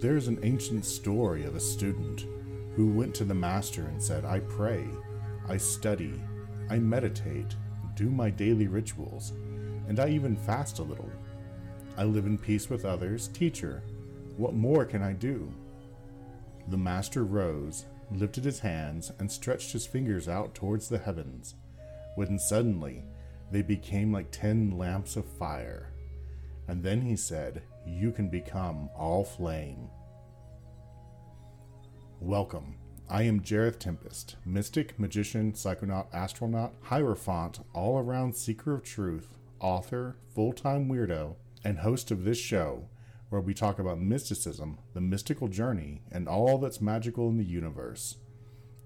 There's an ancient story of a student who went to the master and said, I pray, I study, I meditate, do my daily rituals, and I even fast a little. I live in peace with others. Teacher, what more can I do? The master rose, lifted his hands, and stretched his fingers out towards the heavens, when suddenly they became like ten lamps of fire. And then he said, You can become all flame. Welcome. I am Jareth Tempest, mystic, magician, psychonaut, astronaut, hierophant, all around seeker of truth, author, full time weirdo, and host of this show, where we talk about mysticism, the mystical journey, and all that's magical in the universe.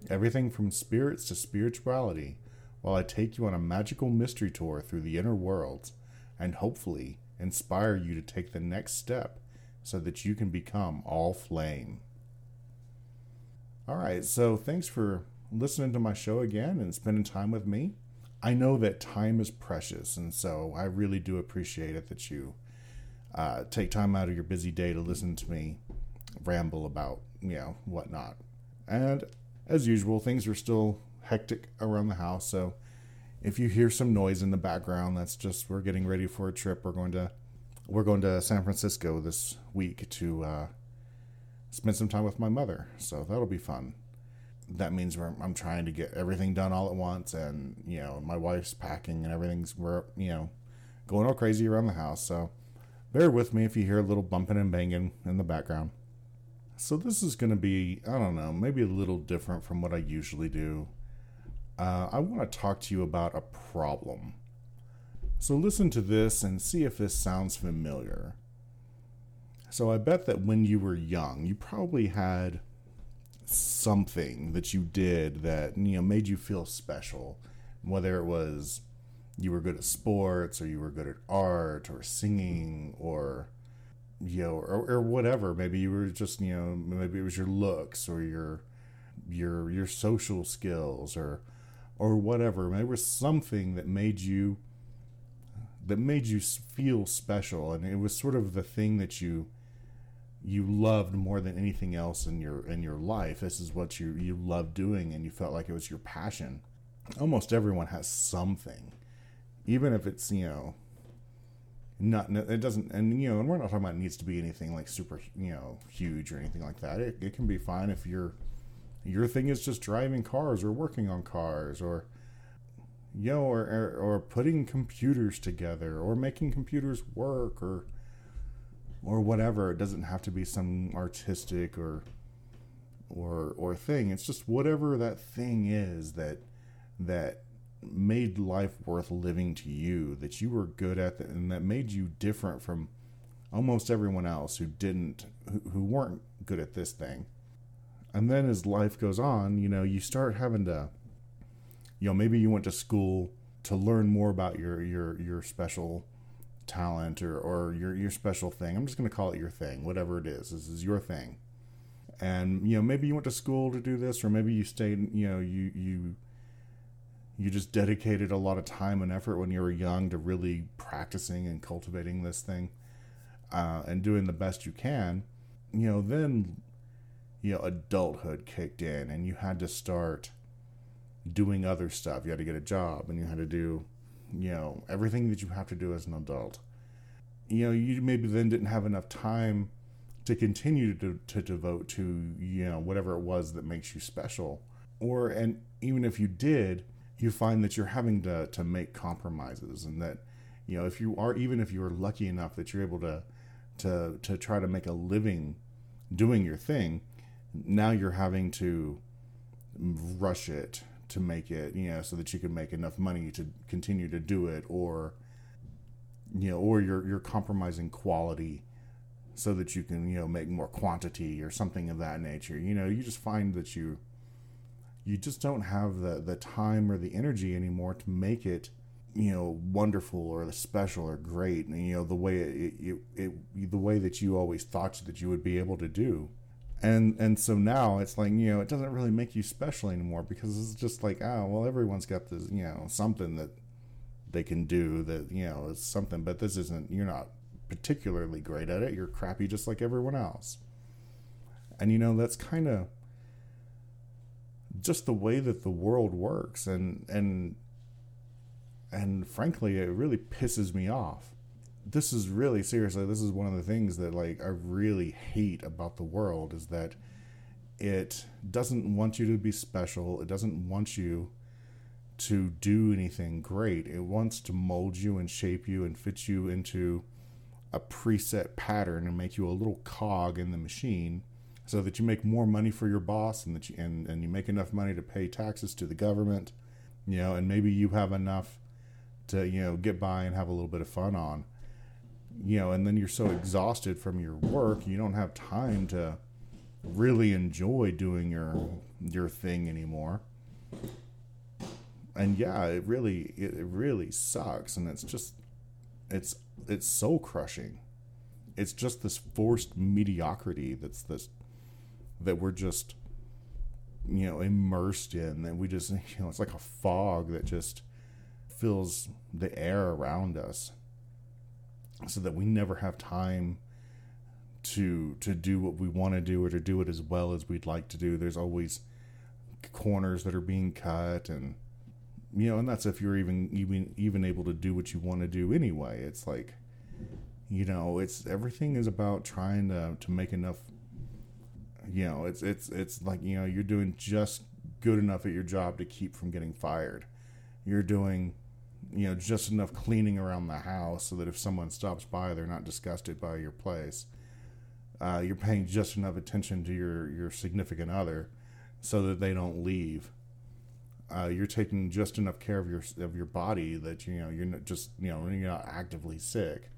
Everything from spirits to spirituality, while I take you on a magical mystery tour through the inner worlds, and hopefully inspire you to take the next step so that you can become all flame. All right, so thanks for listening to my show again and spending time with me. I know that time is precious, and so I really do appreciate it that you uh, take time out of your busy day to listen to me ramble about, you know, whatnot. And as usual, things are still hectic around the house, so if you hear some noise in the background, that's just we're getting ready for a trip. We're going to we're going to San Francisco this week to uh, spend some time with my mother, so that'll be fun. That means I'm trying to get everything done all at once, and you know my wife's packing and everything's we're you know going all crazy around the house. So bear with me if you hear a little bumping and banging in the background. So this is going to be I don't know maybe a little different from what I usually do. Uh, I want to talk to you about a problem. So listen to this and see if this sounds familiar. So I bet that when you were young, you probably had something that you did that you know made you feel special, whether it was you were good at sports or you were good at art or singing or you know or, or whatever. Maybe you were just you know maybe it was your looks or your your your social skills or or whatever. It was something that made you that made you feel special and it was sort of the thing that you you loved more than anything else in your in your life. This is what you you loved doing, and you felt like it was your passion. Almost everyone has something, even if it's you know not it doesn't and you know and we're not talking about it needs to be anything like super you know huge or anything like that. It, it can be fine if your your thing is just driving cars or working on cars or you know or, or, or putting computers together or making computers work or or whatever. It doesn't have to be some artistic or or or thing. It's just whatever that thing is that that made life worth living to you, that you were good at, that, and that made you different from almost everyone else who didn't, who, who weren't good at this thing. And then as life goes on, you know, you start having to, you know, maybe you went to school to learn more about your your your special talent or, or your your special thing. I'm just going to call it your thing, whatever it is. This is your thing. And you know, maybe you went to school to do this, or maybe you stayed. You know, you you you just dedicated a lot of time and effort when you were young to really practicing and cultivating this thing uh, and doing the best you can. You know, then you know adulthood kicked in, and you had to start doing other stuff. You had to get a job, and you had to do you know, everything that you have to do as an adult. You know, you maybe then didn't have enough time to continue to, to devote to, you know, whatever it was that makes you special. Or, and even if you did, you find that you're having to, to make compromises and that, you know, if you are, even if you're lucky enough that you're able to, to, to try to make a living doing your thing, now you're having to rush it to make it, you know, so that you can make enough money to continue to do it, or you know, or you're you're compromising quality so that you can you know make more quantity or something of that nature. You know, you just find that you you just don't have the the time or the energy anymore to make it you know wonderful or special or great and you know the way it, it, it, the way that you always thought that you would be able to do and and so now it's like you know it doesn't really make you special anymore because it's just like oh well everyone's got this you know something that they can do that you know is something but this isn't you're not particularly great at it. You're crappy just like everyone else. And you know, that's kind of just the way that the world works. And and and frankly it really pisses me off this is really seriously this is one of the things that like i really hate about the world is that it doesn't want you to be special. It doesn't want you to do anything great. It wants to mold you and shape you and fit you into a preset pattern and make you a little cog in the machine so that you make more money for your boss and that you and, and you make enough money to pay taxes to the government you know and maybe you have enough to you know get by and have a little bit of fun on you know and then you're so exhausted from your work you don't have time to really enjoy doing your your thing anymore. And yeah it really it really sucks and it's just it's it's so crushing. It's just this forced mediocrity that's this that we're just you know immersed in that we just you know it's like a fog that just fills the air around us so that we never have time to to do what we want to do or to do it as well as we'd like to do. There's always corners that are being cut and you know and that's if you're even even even able to do what you want to do anyway. It's like you know it's everything is about trying to to make enough you know it's it's it's like you know you're doing just good enough at your job to keep from getting fired. You're doing you know just enough cleaning around the house so that if someone stops by they're not disgusted by your place uh, you're paying just enough attention to your your significant other so that they don't leave uh, you're taking just enough care of your of your body that you know you're not just you know you're not actively sick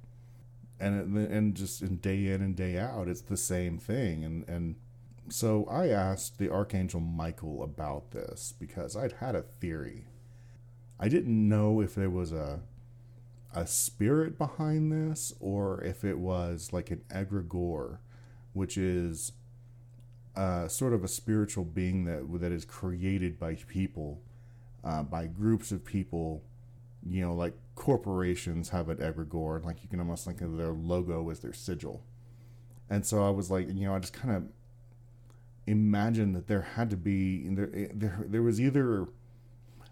and and just in day in and day out it's the same thing and and so I asked the Archangel Michael about this because I'd had a theory. I didn't know if there was a a spirit behind this or if it was like an egregore, which is uh, sort of a spiritual being that that is created by people, uh, by groups of people. You know, like corporations have an egregore, like you can almost think of their logo as their sigil. And so I was like, you know, I just kind of imagined that there had to be there, there there was either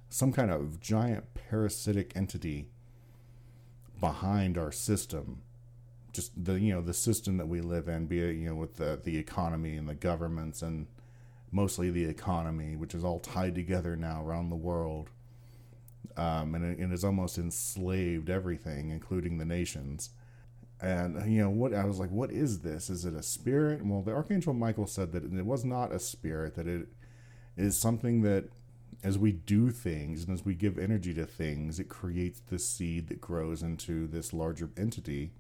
some kind of giant parasitic entity behind our system just the you know the system that we live in be it you know with the the economy and the governments and mostly the economy which is all tied together now around the world um, and, it, and it's almost enslaved everything including the nations and you know what I was like, what is this? Is it a spirit? Well, the archangel Michael said that it was not a spirit; that it is something that, as we do things and as we give energy to things, it creates this seed that grows into this larger entity.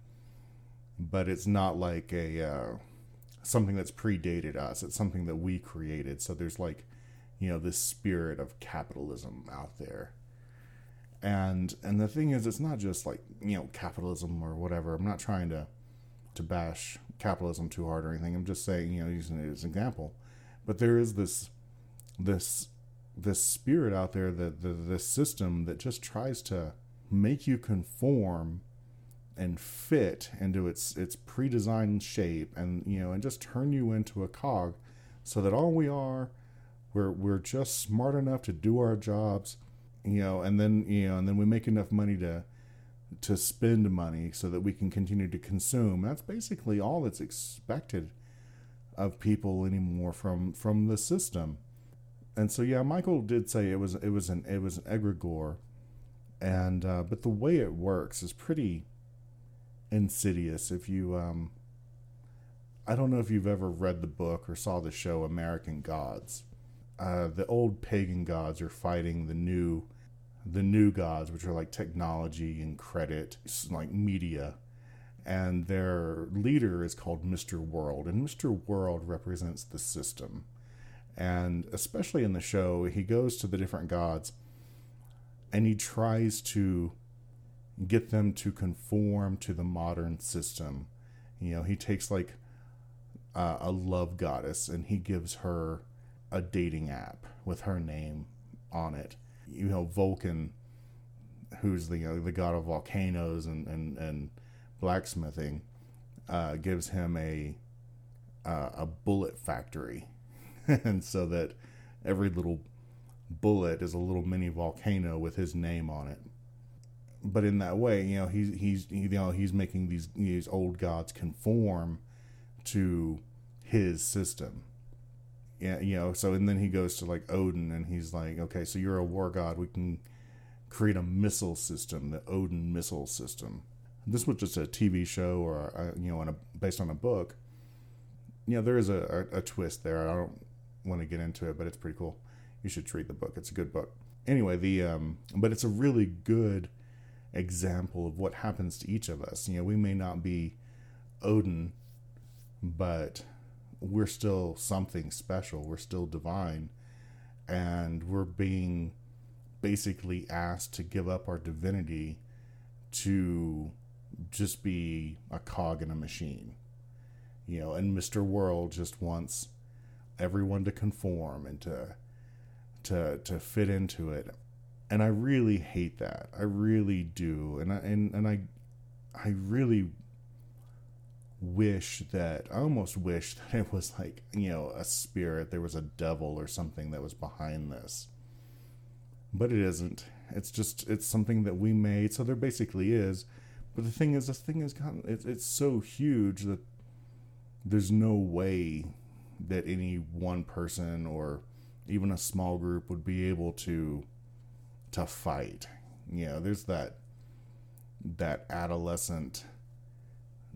But it's not like a uh, something that's predated us. It's something that we created. So there's like, you know, this spirit of capitalism out there and and the thing is it's not just like you know capitalism or whatever i'm not trying to to bash capitalism too hard or anything i'm just saying you know using it as an example but there is this this this spirit out there the this system that just tries to make you conform and fit into its its pre-designed shape and you know and just turn you into a cog so that all we are we're we're just smart enough to do our jobs you know, and then you know, and then we make enough money to to spend money so that we can continue to consume. That's basically all that's expected of people anymore from from the system. And so yeah, Michael did say it was it was an it was an egregore, and uh, but the way it works is pretty insidious. If you um, I don't know if you've ever read the book or saw the show American Gods. Uh, the old pagan gods are fighting the new the new gods, which are like technology and credit, like media. And their leader is called Mr. World, and Mr. World represents the system. And especially in the show, he goes to the different gods and he tries to get them to conform to the modern system. You know, he takes like uh, a love goddess and he gives her a dating app with her name on it you know Vulcan, who's the you know, the god of volcanoes and and and blacksmithing, uh, gives him a uh, a bullet factory, and so that every little bullet is a little mini volcano with his name on it. But in that way, you know, he's he's you know he's making these these old gods conform to his system. Yeah, you know, so and then he goes to like Odin and he's like, okay, so you're a war god, we can create a missile system, the Odin missile system. This was just a TV show or a, you know, a, based on a book. You know, there is a, a, a twist there. I don't want to get into it, but it's pretty cool. You should read the book. It's a good book. Anyway, the um, but it's a really good example of what happens to each of us. You know, we may not be Odin, but we're still something special. We're still divine. And we're being basically asked to give up our divinity to just be a cog in a machine. You know, and Mr. World just wants everyone to conform and to to to fit into it. And I really hate that. I really do. And I and, and I I really wish that I almost wish that it was like, you know, a spirit, there was a devil or something that was behind this. But it isn't. It's just it's something that we made, so there basically is. But the thing is, this thing is gotten it's it's so huge that there's no way that any one person or even a small group would be able to to fight. You know, there's that that adolescent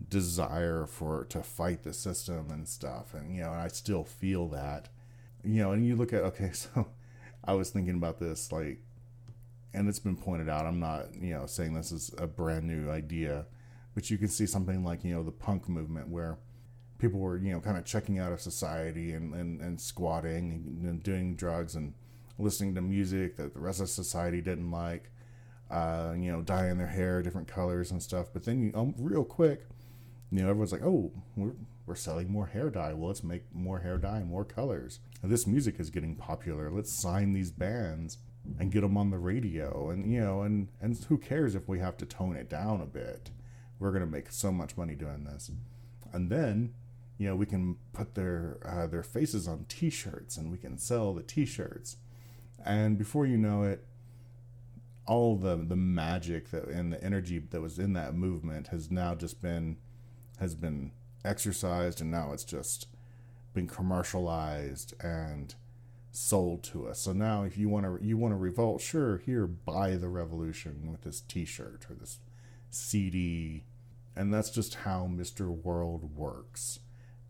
desire for to fight the system and stuff and you know i still feel that you know and you look at okay so i was thinking about this like and it's been pointed out i'm not you know saying this is a brand new idea but you can see something like you know the punk movement where people were you know kind of checking out of society and and, and squatting and doing drugs and listening to music that the rest of society didn't like uh, you know dyeing their hair different colors and stuff but then you um, real quick you know, everyone's like, oh, we're, we're selling more hair dye. Well, let's make more hair dye and more colors. this music is getting popular. Let's sign these bands and get them on the radio. And, you know, and, and who cares if we have to tone it down a bit? We're going to make so much money doing this. And then, you know, we can put their, uh, their faces on t shirts and we can sell the t shirts. And before you know it, all the, the magic that, and the energy that was in that movement has now just been has been exercised and now it's just been commercialized and sold to us. So now if you want to you want to revolt, sure, here buy the revolution with this t-shirt or this CD. And that's just how Mr. World works.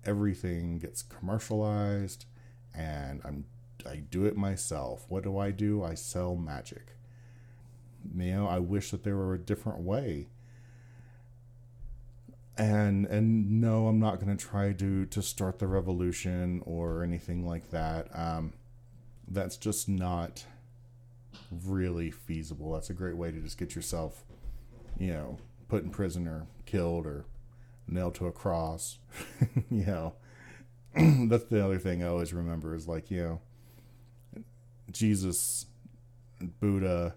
Everything gets commercialized and I'm I do it myself. What do I do? I sell magic. You know, I wish that there were a different way and and no i'm not going to try to to start the revolution or anything like that um, that's just not really feasible that's a great way to just get yourself you know put in prison or killed or nailed to a cross you know that's the other thing i always remember is like you know jesus buddha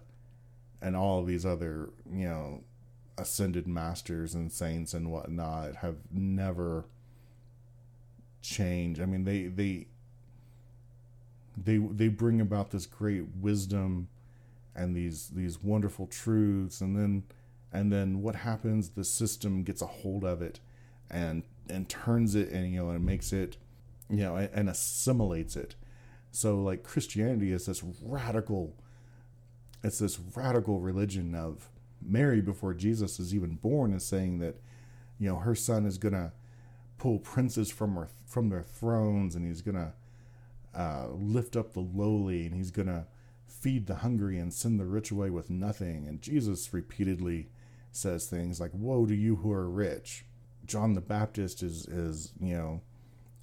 and all of these other you know ascended masters and saints and whatnot have never changed. I mean, they they they they bring about this great wisdom and these these wonderful truths, and then and then what happens? The system gets a hold of it and and turns it and you know and makes it you know and, and assimilates it. So like Christianity is this radical. It's this radical religion of Mary, before Jesus is even born, is saying that, you know, her son is to pull princes from her, from their thrones and he's to uh, lift up the lowly and he's to feed the hungry and send the rich away with nothing. And Jesus repeatedly says things like, Woe to you who are rich. John the Baptist is, is you know,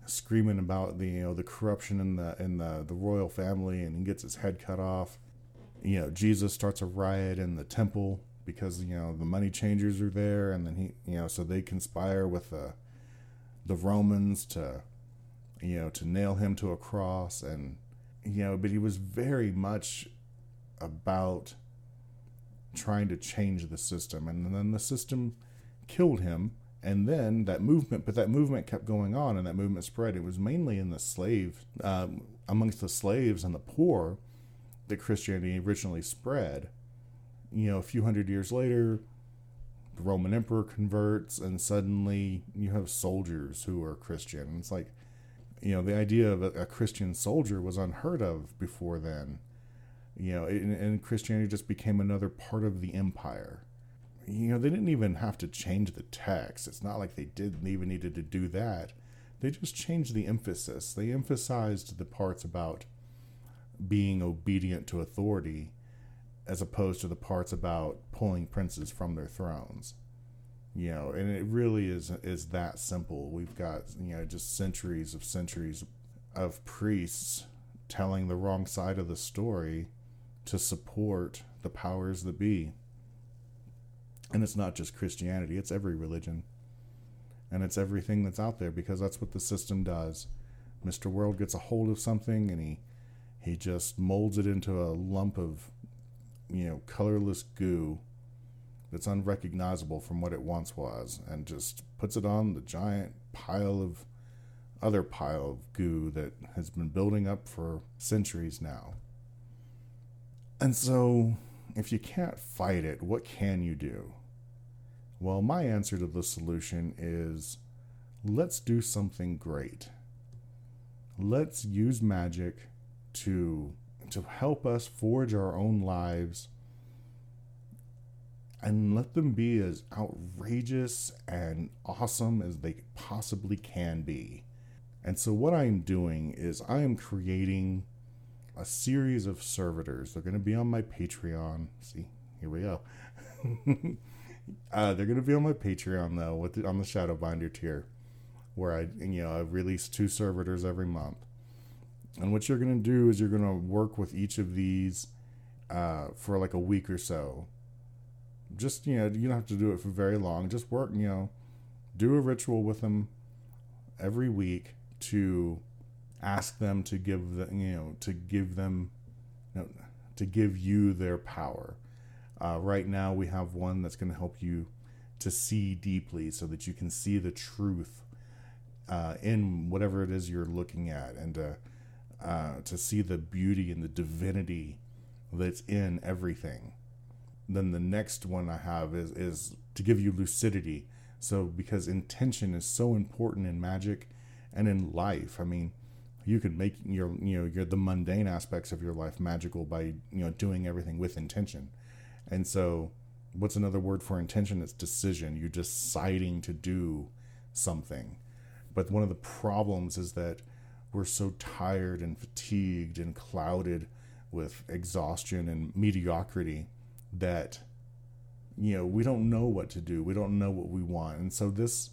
screaming about the you know the corruption in the in the, the royal family and he gets his head cut off. You know, Jesus starts a riot in the temple because you know the money changers are there, and then he, you know, so they conspire with the the Romans to, you know, to nail him to a cross, and you know, but he was very much about trying to change the system, and then the system killed him And then that movement, but that movement kept going on, and that movement spread. It was mainly in the slave, um, amongst the slaves and the poor, that Christianity originally spread. You know, a few hundred years later, the Roman emperor converts, and suddenly you have soldiers who are Christian. It's like, you know, the idea of a, a Christian soldier was unheard of before then. You know, and, and Christianity just became another part of the empire. You know, they didn't even have to change the text. It's not like they didn't even needed to do that. They just changed the emphasis. They emphasized the parts about being obedient to authority as opposed to the parts about pulling princes from their thrones you know and it really is is that simple we've got you know just centuries of centuries of priests telling the wrong side of the story to support the powers that be. And it's not just christianity it's every religion. And it's everything that's out there because that's what the system does. Mr world gets a hold of something and he he just molds it into a lump of you know colorless goo that's unrecognizable from what it once was and just puts it on the giant pile of other pile of goo that has been building up for centuries now. And so, if you can't fight it, what can you do? Well, my answer to the solution is let's do something great. Let's use magic to to help us forge our own lives and let them be as outrageous and awesome as they possibly can be. And so, what I'm doing is I am creating a series of servitors. They're going to be on my Patreon. See, here we go. uh, they're going to be on my Patreon though, with the, on the Shadowbinder tier, where I you know I release two servitors every month. And what you're going to do is you're going to work with each of these uh, for like a week or so just you know you don't have to do it for very long just work you know do a ritual with them every week to ask them to give the you know to give them you know, to give you their power uh, right now we have one that's going to help you to see deeply so that you can see the truth uh, in whatever it is you're looking at and to, uh, to see the beauty and the divinity that's in everything then the next one I have is is to give you lucidity. So because intention is so important in magic and in life. I mean, you can make your you know your the mundane aspects of your life magical by you know doing everything with intention. And so what's another word for intention? It's decision. You're deciding to do something. But one of the problems is that we're so tired and fatigued and clouded with exhaustion and mediocrity that you know we don't know what to do we don't know what we want and so this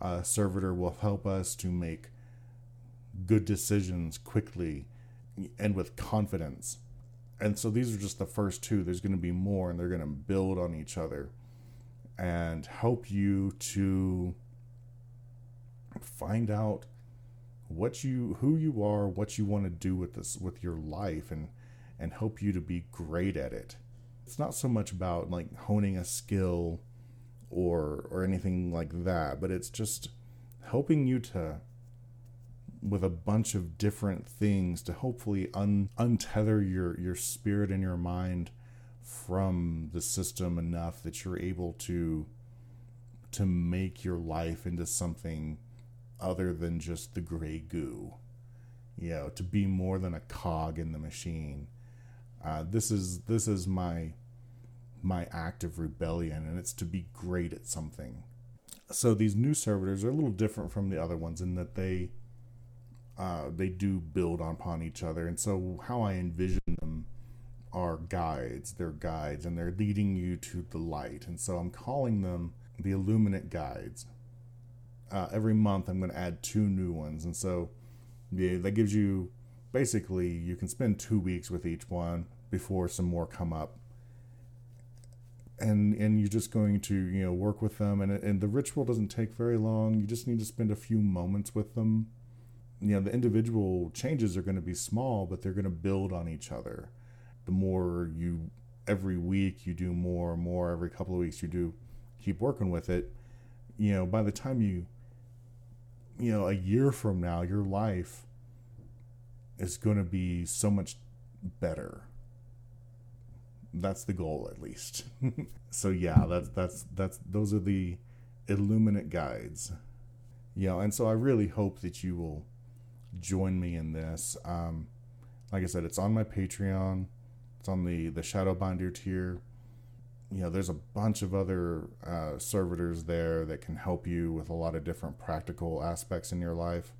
uh, servitor will help us to make good decisions quickly and with confidence. And so these are just the first two. There's going to be more and they're going to build on each other and help you to find out what you who you are what you want to do with this with your life and and help you to be great at it. It's not so much about like honing a skill or or anything like that, but it's just helping you to with a bunch of different things to hopefully un, untether your your spirit and your mind from the system enough that you're able to to make your life into something other than just the gray goo you know to be more than a cog in the machine uh, this is this is my my act of rebellion, and it's to be great at something. So these new servitors are a little different from the other ones in that they uh, they do build upon each other, and so how I envision them are guides. They're guides, and they're leading you to the light. And so I'm calling them the Illuminate Guides. Uh, every month, I'm going to add two new ones, and so yeah, that gives you basically you can spend two weeks with each one before some more come up and and you're just going to you know work with them and and the ritual doesn't take very long you just need to spend a few moments with them you know the individual changes are going to be small but they're going to build on each other the more you every week you do more and more every couple of weeks you do keep working with it you know, by the time you, you know, a year from now, your life is going to be so much better. That's the goal, at least. so yeah, that's that's that's those are the illuminate guides. You know, and so I really hope that you will join me in this. Um, like I said, it's on my Patreon. It's on the the Shadowbinder tier you know, there's a bunch of other uh, servitors there that can help you with a lot of different practical aspects in your life.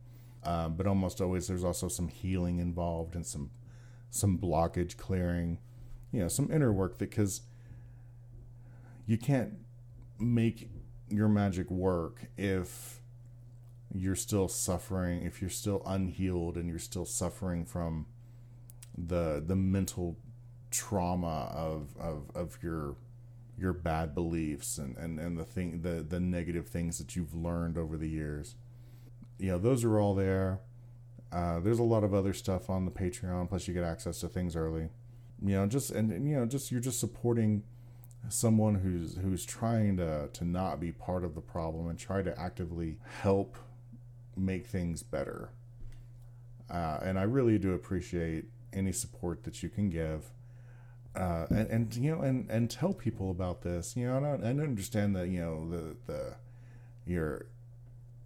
Uh, but almost always, there's also some healing involved and some some blockage clearing. You know, some inner work that because you can't make your magic work if you're still suffering, if you're still unhealed, and you're still suffering from the the mental trauma of of, of your your bad beliefs and, and, and the thing the, the negative things that you've learned over the years. You know, those are all there. Uh, there's a lot of other stuff on the Patreon, plus you get access to things early. You know, just and, and you know, just you're just supporting someone who's who's trying to to not be part of the problem and try to actively help make things better. Uh, and I really do appreciate any support that you can give. Uh, and, and you know and and tell people about this. You know and I, understand that you know the the your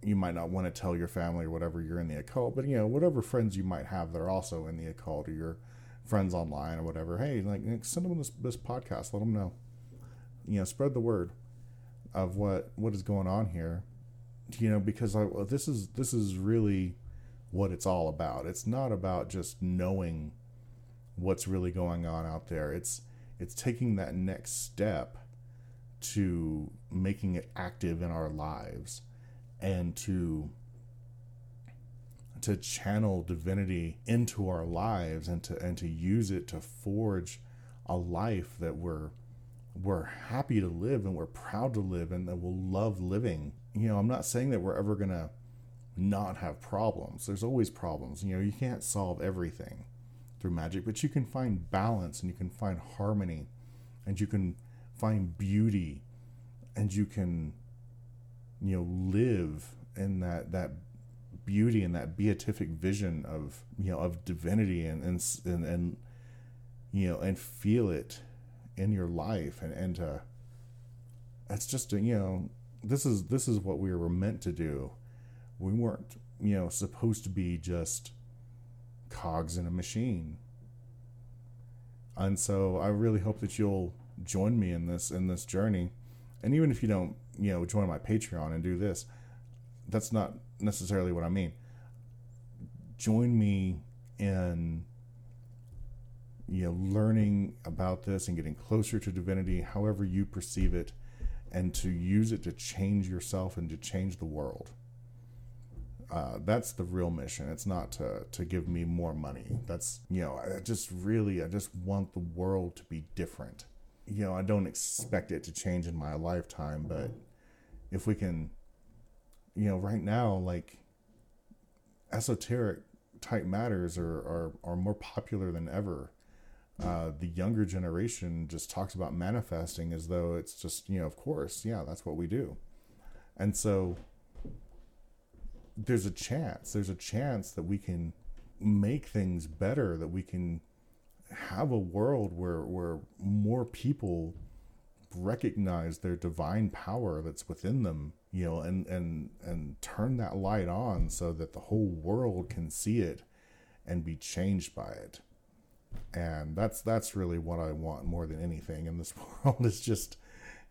you might not want to tell your family or whatever you're in the occult but you know whatever friends you might have that are also in the occult or your friends online or whatever hey like send them this this podcast let them know. You know spread the word of what what is going on here you know because I, this is this is really what it's all about it's not about just knowing what's really going on out there. It's it's taking that next step to making it active in our lives and to to channel divinity into our lives and to and to use it to forge a life that we're we're happy to live and we're proud to live and that we'll love living. You know, I'm not saying that we're ever going to not have problems. There's always problems. You know, you can't solve everything through magic, but you can find balance and you can find harmony and you can find beauty and you can you know live in that that beauty and that beatific vision of you know of divinity and and and, and you know and feel it in your life and and uh it's just a, you know this is this is what we were meant to do we weren't you know supposed to be just cogs in a machine. And so I really hope that you'll join me in this in this journey. And even if you don't, you know, join my Patreon and do this, that's not necessarily what I mean. Join me in you know learning about this and getting closer to divinity however you perceive it and to use it to change yourself and to change the world uh, that's the real mission. It's not to to give me more money. That's you know, I just really I just want the world to be different. You know, I don't expect it to change in my lifetime, but if we can, you know, right now like esoteric type matters are are, are more popular than ever. Uh, the younger generation just talks about manifesting as though it's just you know, of course, yeah, that's what we do, and so there's a chance there's a chance that we can make things better that we can have a world where where more people recognize their divine power that's within them you know and and and turn that light on so that the whole world can see it and be changed by it and that's that's really what i want more than anything in this world is just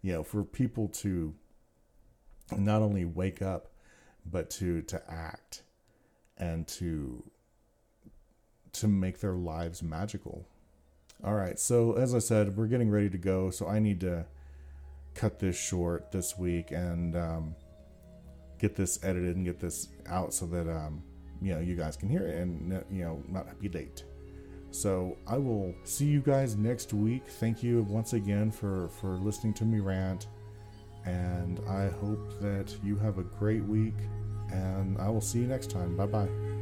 you know for people to not only wake up but to to act and to to make their lives magical. All right, so as I said, we're getting ready to go, so I need to cut this short this week and um, get this edited and get this out so that um, you know you guys can hear it and you know not be late. So I will see you guys next week. Thank you once again for for listening to me rant and I hope that you have a great week, and I will see you next time. Bye bye.